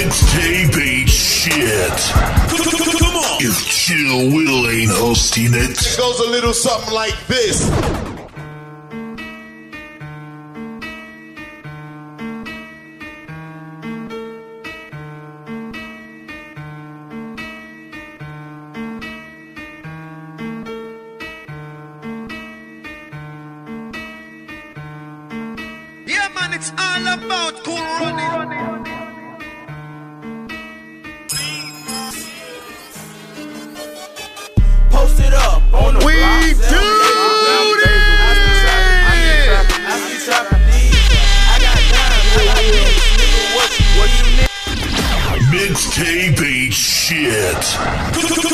Mixtape ain't shit. Come on. If Chill Will ain't hosting it. It goes a little something like this. Yeah, man, it's all about cool running. Mixtape ain't shit.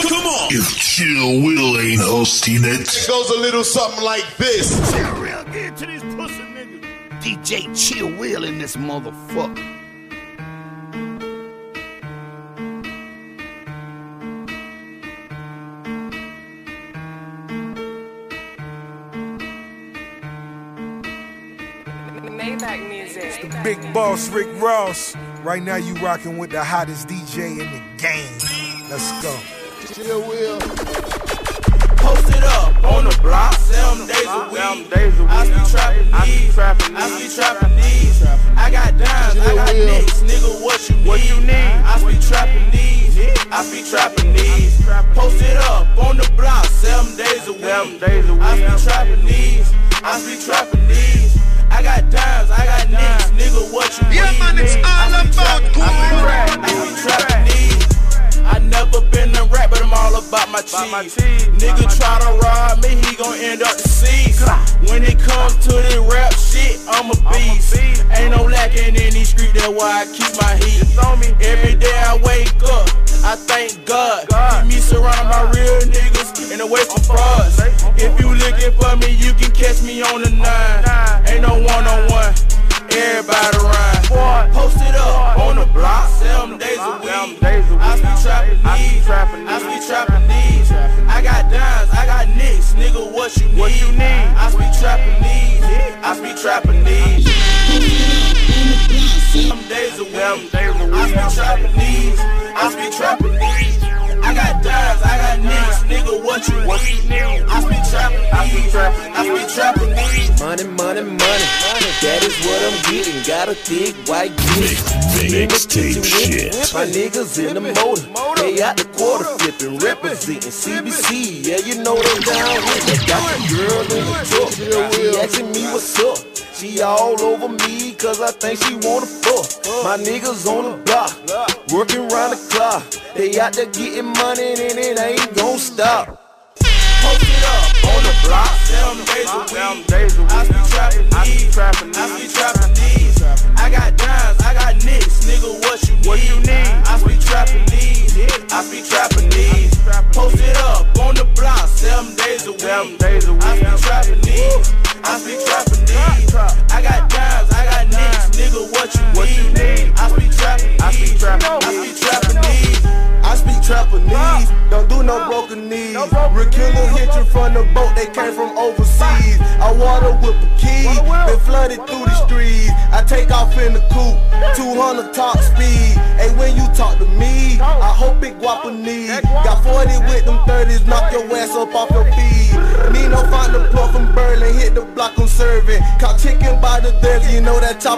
Come on. If Chill Will ain't hosting it. It goes a little something like this. Real good to these pussy niggas. DJ Chill Will in this motherfucker. Maybach music. The big boss Rick Ross. Right now you rocking with the hottest DJ in the game. Let's go. Post it up on the block. Seven days a week. I be trapping these. I be trapping these. I got dimes, I got nicks, nigga, what you need? What you need? I be trapping these. I be trapping these. Post it up on the block. Seven days a week. I be trapping these. I be trapping these. I got dimes, I got nicks, nigga, what you need? man, it's all About cool I be running. trapping- I be trapping these. I never been a rap, but I'm all about my cheese. Nigga try to rob me, he gon' end up deceased. When it comes to the rap shit, I'm a beast. Ain't no lacking in these streets, that's why I keep my heat. Every day I wake up, I thank God. Keep me surrounded by real niggas and away from frauds. If you looking for me, you can catch me on the nine. Ain't no one on one. Everybody rhyme. Days a week. I trapping these. I be trapping these. I got dimes, I got nicks, nigga. What you need? What you need? I trapping these. I be trapping these. Seven days a week. I trapping. I these. Money, money, money. That is what I'm getting. Got a thick white dick. Mixtape shit. My niggas in the motor. They out the quarter flipping, representing CBC. Yeah, you know they down it. Got the girl in the truck. She asking me what's up. She all over me cause I think she wanna fuck. My niggas on the block, working round the clock. They out there getting money and it ain't gon' stop. Post it up on the block, seven days a week. I be trapping these. I be trapping these. I got dimes, I got nicks, nigga. What you need? What you need? I be trapping these. I be trapping these. Post it up on the block, seven days a week. I be trapping these. I be trapping these. Knees. Real killer hit you from the boat, they came from overseas. I water whip a key, been flooded through the streets. I take off in the coupe, 200 top speed. Hey, when you talk to me, I hope it guap a guapanese. Got 40 with them 30s, knock your ass up off your feet. Nino find the plug from Berlin, hit the block on serving. Caught chicken by the dozen, you know that chop.